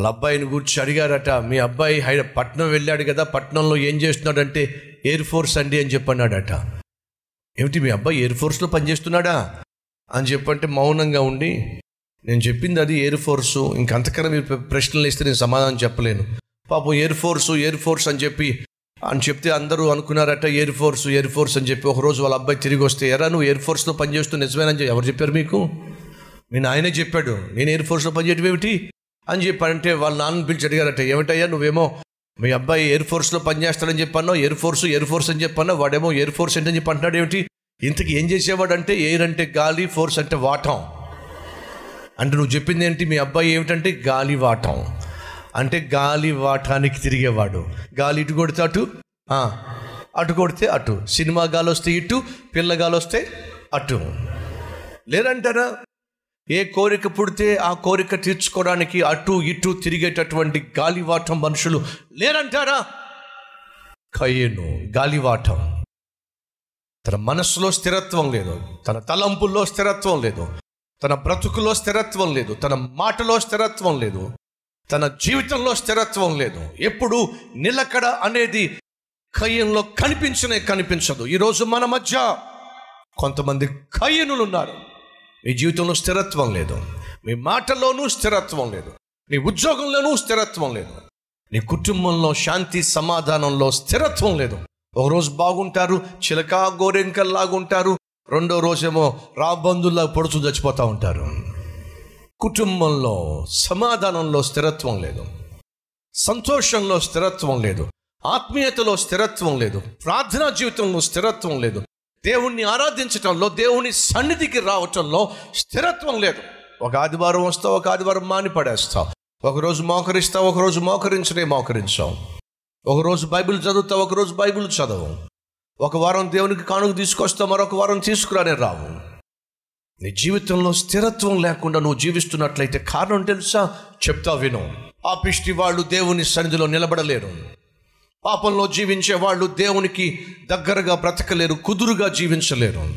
వాళ్ళ అబ్బాయిని గురించి అడిగారట మీ అబ్బాయి హై పట్నం వెళ్ళాడు కదా పట్నంలో ఏం చేస్తున్నాడంటే ఎయిర్ ఫోర్స్ అండి అని చెప్పన్నాడట. ఏమిటి మీ అబ్బాయి ఎయిర్ ఫోర్స్లో పనిచేస్తున్నాడా? అని చెప్పంటే మౌనంగా ఉండి నేను చెప్పింది అది ఎయిర్ ఫోర్సు ఇంకంతకన్నా మీరు ప్ర- ప్రశ్నలు ఇస్తే నేను సమాధానం చెప్పలేను. పాపం ఎయిర్ ఫోర్సు ఎయిర్ ఫోర్స్ అని చెప్పి అని చెప్తే అందరూ అనుకున్నారట ఎయిర్ ఫోర్స్ ఎయిర్ ఫోర్స్ అని చెప్పి. ఒకరోజు వాళ్ళ అబ్బాయి తిరిగి వస్తే ఎరా నువ్వు ఎయిర్ ఫోర్స్లో పనిచేస్తూ నిజమేనని చెప్పి ఎవరు చెప్పారు మీకు? మీ నాయనే చెప్పాడు నేను ఎయిర్ ఫోర్స్లో పనిచేయటం ఏమిటి? అని చెప్పారంటే వాళ్ళ నాన్న పిలిచి అడిగారట ఏమిటయ్యా నువ్వేమో మీ అబ్బాయి ఎయిర్ ఫోర్స్లో పనిచేస్తాడని చెప్పాను ఎయిర్ ఫోర్స్ ఎయిర్ ఫోర్స్ అని చెప్పాను వాడేమో ఎయిర్ ఫోర్స్ ఏంటని చెప్పి అంటున్నాడు ఏమిటి? ఇంతకు ఏం చేసేవాడు అంటే ఎయిర్ అంటే గాలి ఫోర్స్ అంటే వాటం. అంటే నువ్వు చెప్పింది ఏంటి? మీ అబ్బాయి ఏమిటంటే గాలి వాటం. అంటే గాలి వాటానికి తిరిగేవాడు. గాలి ఇటు కొడితే అటు అటు కొడితే అటు. సినిమా గాలి వస్తే ఇటు పిల్ల గాలి వస్తే అటు. లేరంటారా ఏ కోరిక పుడితే ఆ కోరిక తీర్చుకోవడానికి అటు ఇటు తిరిగేటటువంటి గాలివాటం మనుషులు లేరంటారా? కయ్యను గాలివాటం. తన మనస్సులో స్థిరత్వం లేదు తన తలంపుల్లో స్థిరత్వం లేదు తన బ్రతుకులో స్థిరత్వం లేదు తన మాటలో స్థిరత్వం లేదు తన జీవితంలో స్థిరత్వం లేదు. ఎప్పుడు నిలకడ అనేది కయ్యంలో కనిపించనే కనిపించదు. ఈరోజు మన మధ్య కొంతమంది కయ్యనులు ఉన్నారు మీ జీవితంలో స్థిరత్వం లేదు. మీ మాటల్లోనూ స్థిరత్వం లేదు. నీ ఉద్యోగంలోనూ స్థిరత్వం లేదు. నీ కుటుంబంలో శాంతి సమాధానంలో స్థిరత్వం లేదు. ఒకరోజు బాగుంటారు చిలక గోరెంకల్లాగుంటారు రెండో రోజేమో రాబందుల్లా పొడుచు చచ్చిపోతూ ఉంటారు. కుటుంబంలో సమాధానంలో స్థిరత్వం లేదు. సంతోషంలో స్థిరత్వం లేదు. ఆత్మీయతలో స్థిరత్వం లేదు. ప్రార్థనా జీవితంలో స్థిరత్వం లేదు. దేవుణ్ణి ఆరాధించటంలో దేవుని సన్నిధికి రావటంలో స్థిరత్వం లేదు. ఒక ఆదివారం వస్తావు ఒక ఆదివారం మాని పడేస్తావు. ఒకరోజు మోకరిస్తావు ఒకరోజు మోకరించడే మోకరించావు. ఒకరోజు బైబిల్ చదువుతావు ఒకరోజు బైబిల్ చదవు. ఒక వారం దేవునికి కానుక తీసుకొస్తావు మరొక వారం తీసుకురానే రావు. నీ జీవితంలో స్థిరత్వం లేకుండా నువ్వు జీవిస్తున్నట్లయితే కారణం తెలుసా? చెప్తా విను. ఆ పిష్టి వాళ్ళు దేవుని సన్నిధిలో నిలబడలేరు. పాపంలో జీవించే వాళ్ళు దేవునికి దగ్గరగా బ్రతకలేరు కుదురుగా జీవించలేరు.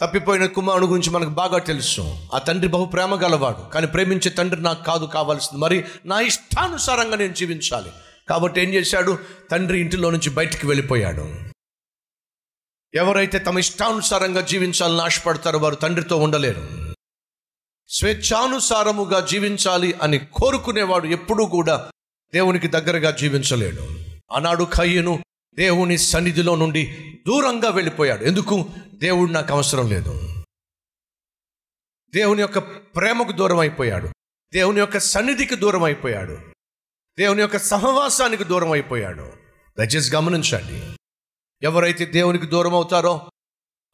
తప్పిపోయిన కుమారుడు గురించి మనకు బాగా తెలుసు. ఆ తండ్రి బహు ప్రేమ గలవాడు కానీ ప్రేమించే తండ్రి నాకు కాదు కావాల్సింది. మరి నా ఇష్టానుసారంగా నేను జీవించాలి. కాబట్టి ఏం చేశాడు? తండ్రి ఇంటిలో నుంచి బయటికి వెళ్ళిపోయాడు. ఎవరైతే తమ ఇష్టానుసారంగా జీవించాలని ఆశపడతారో వారు తండ్రితో ఉండలేరు. స్వేచ్ఛానుసారముగా జీవించాలి అని కోరుకునేవాడు ఎప్పుడూ కూడా దేవునికి దగ్గరగా జీవించలేడు. ఆనాడు కయ్యను దేవుని సన్నిధిలో నుండి దూరంగా వెళ్ళిపోయాడు. ఎందుకు? దేవుడు నాకు అవసరం లేదు. దేవుని యొక్క ప్రేమకు దూరం అయిపోయాడు. దేవుని యొక్క సన్నిధికి దూరం అయిపోయాడు. దేవుని యొక్క సహవాసానికి దూరం అయిపోయాడు. దయచేసి గమనించండి. ఎవరైతే దేవునికి దూరం అవుతారో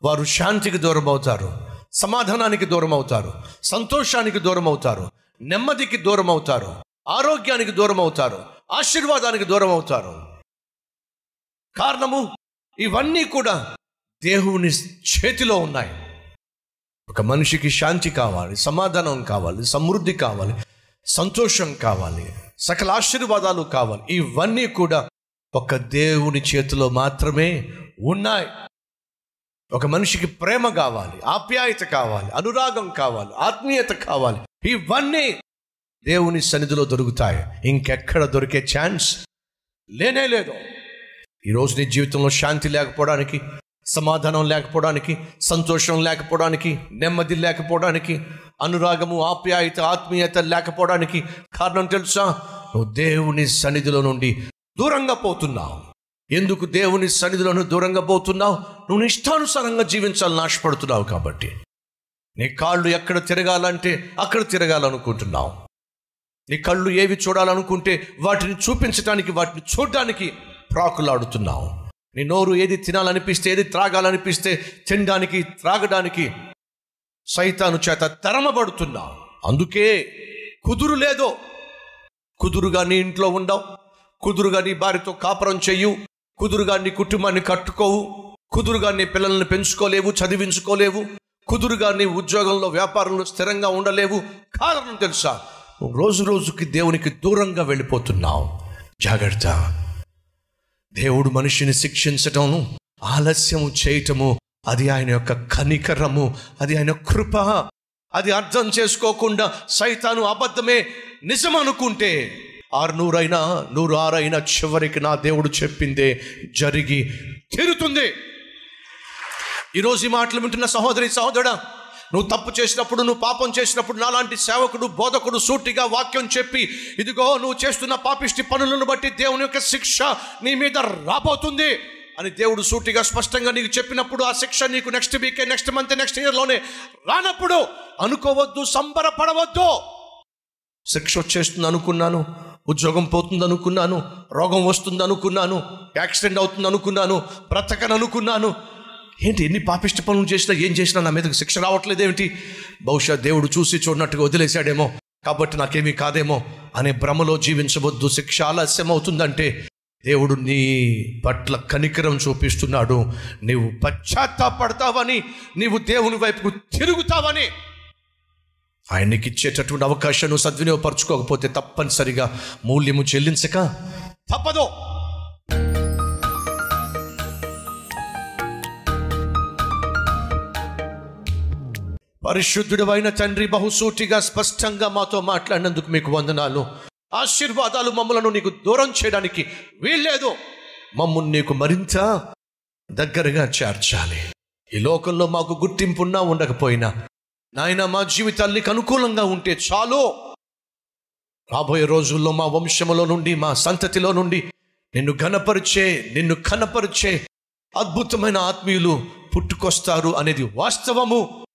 వారు శాంతికి దూరం అవుతారు సమాధానానికి దూరం అవుతారు సంతోషానికి దూరం అవుతారు నెమ్మదికి దూరం అవుతారు ఆరోగ్యానికి దూరం అవుతారు ఆశీర్వాదానికి దూరం అవుతారు. కారణము ఇవన్నీ కూడా దేవుని చేతిలో ఉన్నాయి. ఒక మనిషికి శాంతి కావాలి సమాధానం కావాలి సమృద్ధి కావాలి సంతోషం కావాలి సకల ఆశీర్వాదాలు కావాలి. ఇవన్నీ కూడా ఒక దేవుని చేతిలో మాత్రమే ఉన్నాయి. ఒక మనిషికి ప్రేమ కావాలి ఆప్యాయత కావాలి అనురాగం కావాలి ఆత్మీయత కావాలి. ఇవన్నీ దేవుని సన్నిధిలో దొరుకుతాయి. ఇంకెక్కడ దొరికే ఛాన్స్ లేనే లేదు. ఈరోజు నీ జీవితంలో శాంతి లేకపోవడానికి సమాధానం లేకపోవడానికి సంతోషం లేకపోవడానికి నెమ్మది లేకపోవడానికి అనురాగము ఆప్యాయత ఆత్మీయత లేకపోవడానికి కారణం తెలుసా? నువ్వు దేవుని సన్నిధిలో నుండి దూరంగా పోతున్నావు. ఎందుకు దేవుని సన్నిధిలో దూరంగా పోతున్నావు? నువ్వు ఇష్టానుసారంగా జీవించాలని ఆశపడుతున్నావు కాబట్టి. నీ కాళ్ళు ఎక్కడ తిరగాలంటే అక్కడ తిరగాలనుకుంటున్నావు. నీ కళ్ళు ఏవి చూడాలనుకుంటే వాటిని చూపించడానికి వాటిని చూడడానికి ప్రాకులాడుతున్నావు. నీ నోరు ఏది తినాలనిపిస్తే ఏది త్రాగాలనిపిస్తే తినడానికి త్రాగడానికి సైతాను చేత తరమబడుతున్నావు. అందుకే కుదురు లేదో. కుదురుగా నీ ఇంట్లో ఉండవు. కుదురుగా నీ భార్యతో కాపురం చెయ్యు కుదురుగా నీ కుటుంబాన్ని కట్టుకోవు. కుదురుగా నీ పిల్లల్ని పెంచుకోలేవు చదివించుకోలేవు. కుదురుగా నీ ఉద్యోగంలో వ్యాపారంలో స్థిరంగా ఉండలేవు. కారణం తెలుసా? రోజు రోజుకి దేవునికి దూరంగా వెళ్ళిపోతున్నావు. జాగ్రత్త. దేవుడు మనిషిని శిక్షించటము ఆలస్యము చేయటము అది ఆయన యొక్క కనికరము అది ఆయన కృప. అది అర్థం చేసుకోకుండా సైతాను అబద్ధమే నిజం అనుకుంటే ఆరు నూరైనా నూరు ఆరైనా చివరికి నా దేవుడు చెప్పిందే జరిగి తీరుతుంది. ఈరోజు ఈ మాటలు వింటున్న సహోదరి సహోదరుడా నువ్వు తప్పు చేసినప్పుడు నువ్వు పాపం చేసినప్పుడు నాలాంటి సేవకుడు బోధకుడు సూటిగా వాక్యం చెప్పి ఇదిగో నువ్వు చేస్తున్న పాపిష్టి పనులను బట్టి దేవుని యొక్క శిక్ష నీ మీద రాబోతుంది అని దేవుడు సూటిగా స్పష్టంగా నీకు చెప్పినప్పుడు ఆ శిక్ష నీకు నెక్స్ట్ వీకే నెక్స్ట్ మంత్ నెక్స్ట్ ఇయర్లోనే రానప్పుడు అనుకోవద్దు సంబరపడవద్దు. శిక్ష వచ్చేస్తుంది అనుకున్నాను ఉద్యోగం పోతుంది అనుకున్నాను రోగం వస్తుంది అనుకున్నాను యాక్సిడెంట్ అవుతుంది అనుకున్నాను బ్రతకను అనుకున్నాను ఏంటి ఎన్ని పాపిష్ట పనులు చేసినా ఏం చేసినా నా మీదకి శిక్ష రావట్లేదేమిటి బహుశా దేవుడు చూసి చూడనట్టుగా వదిలేశాడేమో. కాబట్టి నాకేమీ కాదేమో అనే భ్రమలో జీవించవద్దు. శిక్ష ఆలస్యం అవుతుందంటే దేవుడు నీ పట్ల కనికరం చూపిస్తున్నాడు. నీవు పశ్చాత్తాపడతావని నీవు దేవుని వైపుకు తిరుగుతావని. ఆయనకి ఇచ్చేటటువంటి అవకాశాన్ని సద్వినియోగపరచుకోకపోతే తప్పనిసరిగా మూల్యము చెల్లించక తప్పదు. పరిశుద్ధుడు అయిన తండ్రి బహుసూటిగా స్పష్టంగా మాతో మాట్లాడినందుకు మీకు వందనాలు. ఆశీర్వాదాలు మమ్మలను నీకు దూరం చేయడానికి వీల్లేదు. మమ్మల్ని నీకు మరింత దగ్గరగా చేర్చాలి. ఈ లోకంలో మాకు గుర్తింపున్నా ఉండకపోయినా నాయన మా జీవితానికి అనుకూలంగా ఉంటే చాలు. రాబోయే రోజుల్లో మా వంశములో నుండి మా సంతతిలో నుండి నిన్ను ఘనపరిచే నిన్ను కనపరిచే అద్భుతమైన ఆత్మీయులు పుట్టుకొస్తారు అనేది వాస్తవము.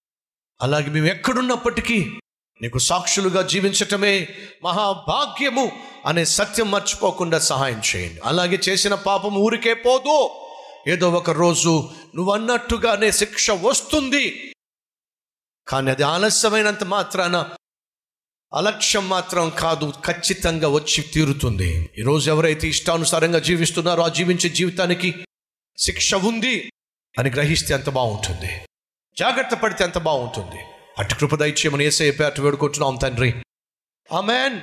అలాగే మేము ఎక్కడున్నప్పటికీ నీకు సాక్షులుగా జీవించటమే మహాభాగ్యము అనే సత్యం మర్చిపోకుండా సహాయం చేయండి. అలాగే చేసిన పాపం ఊరికే పోదు. ఏదో ఒక రోజు నువ్వు అన్నట్టుగానే శిక్ష వస్తుంది. కానీ అది ఆలస్యమైనంత మాత్రాన అలక్ష్యం మాత్రం కాదు ఖచ్చితంగా వచ్చి తీరుతుంది. ఈరోజు ఎవరైతే ఇష్టానుసారంగా జీవిస్తున్నారో ఆ జీవించే జీవితానికి శిక్ష ఉంది అని గ్రహిస్తే అంత బాగుంటుంది. జాగ్రత్త పడితే అంత బాగుంటుంది. అటు కృప దయచేయమని ఏసే పేట వేడుకుంటున్నాం తండ్రి. ఆమెన్.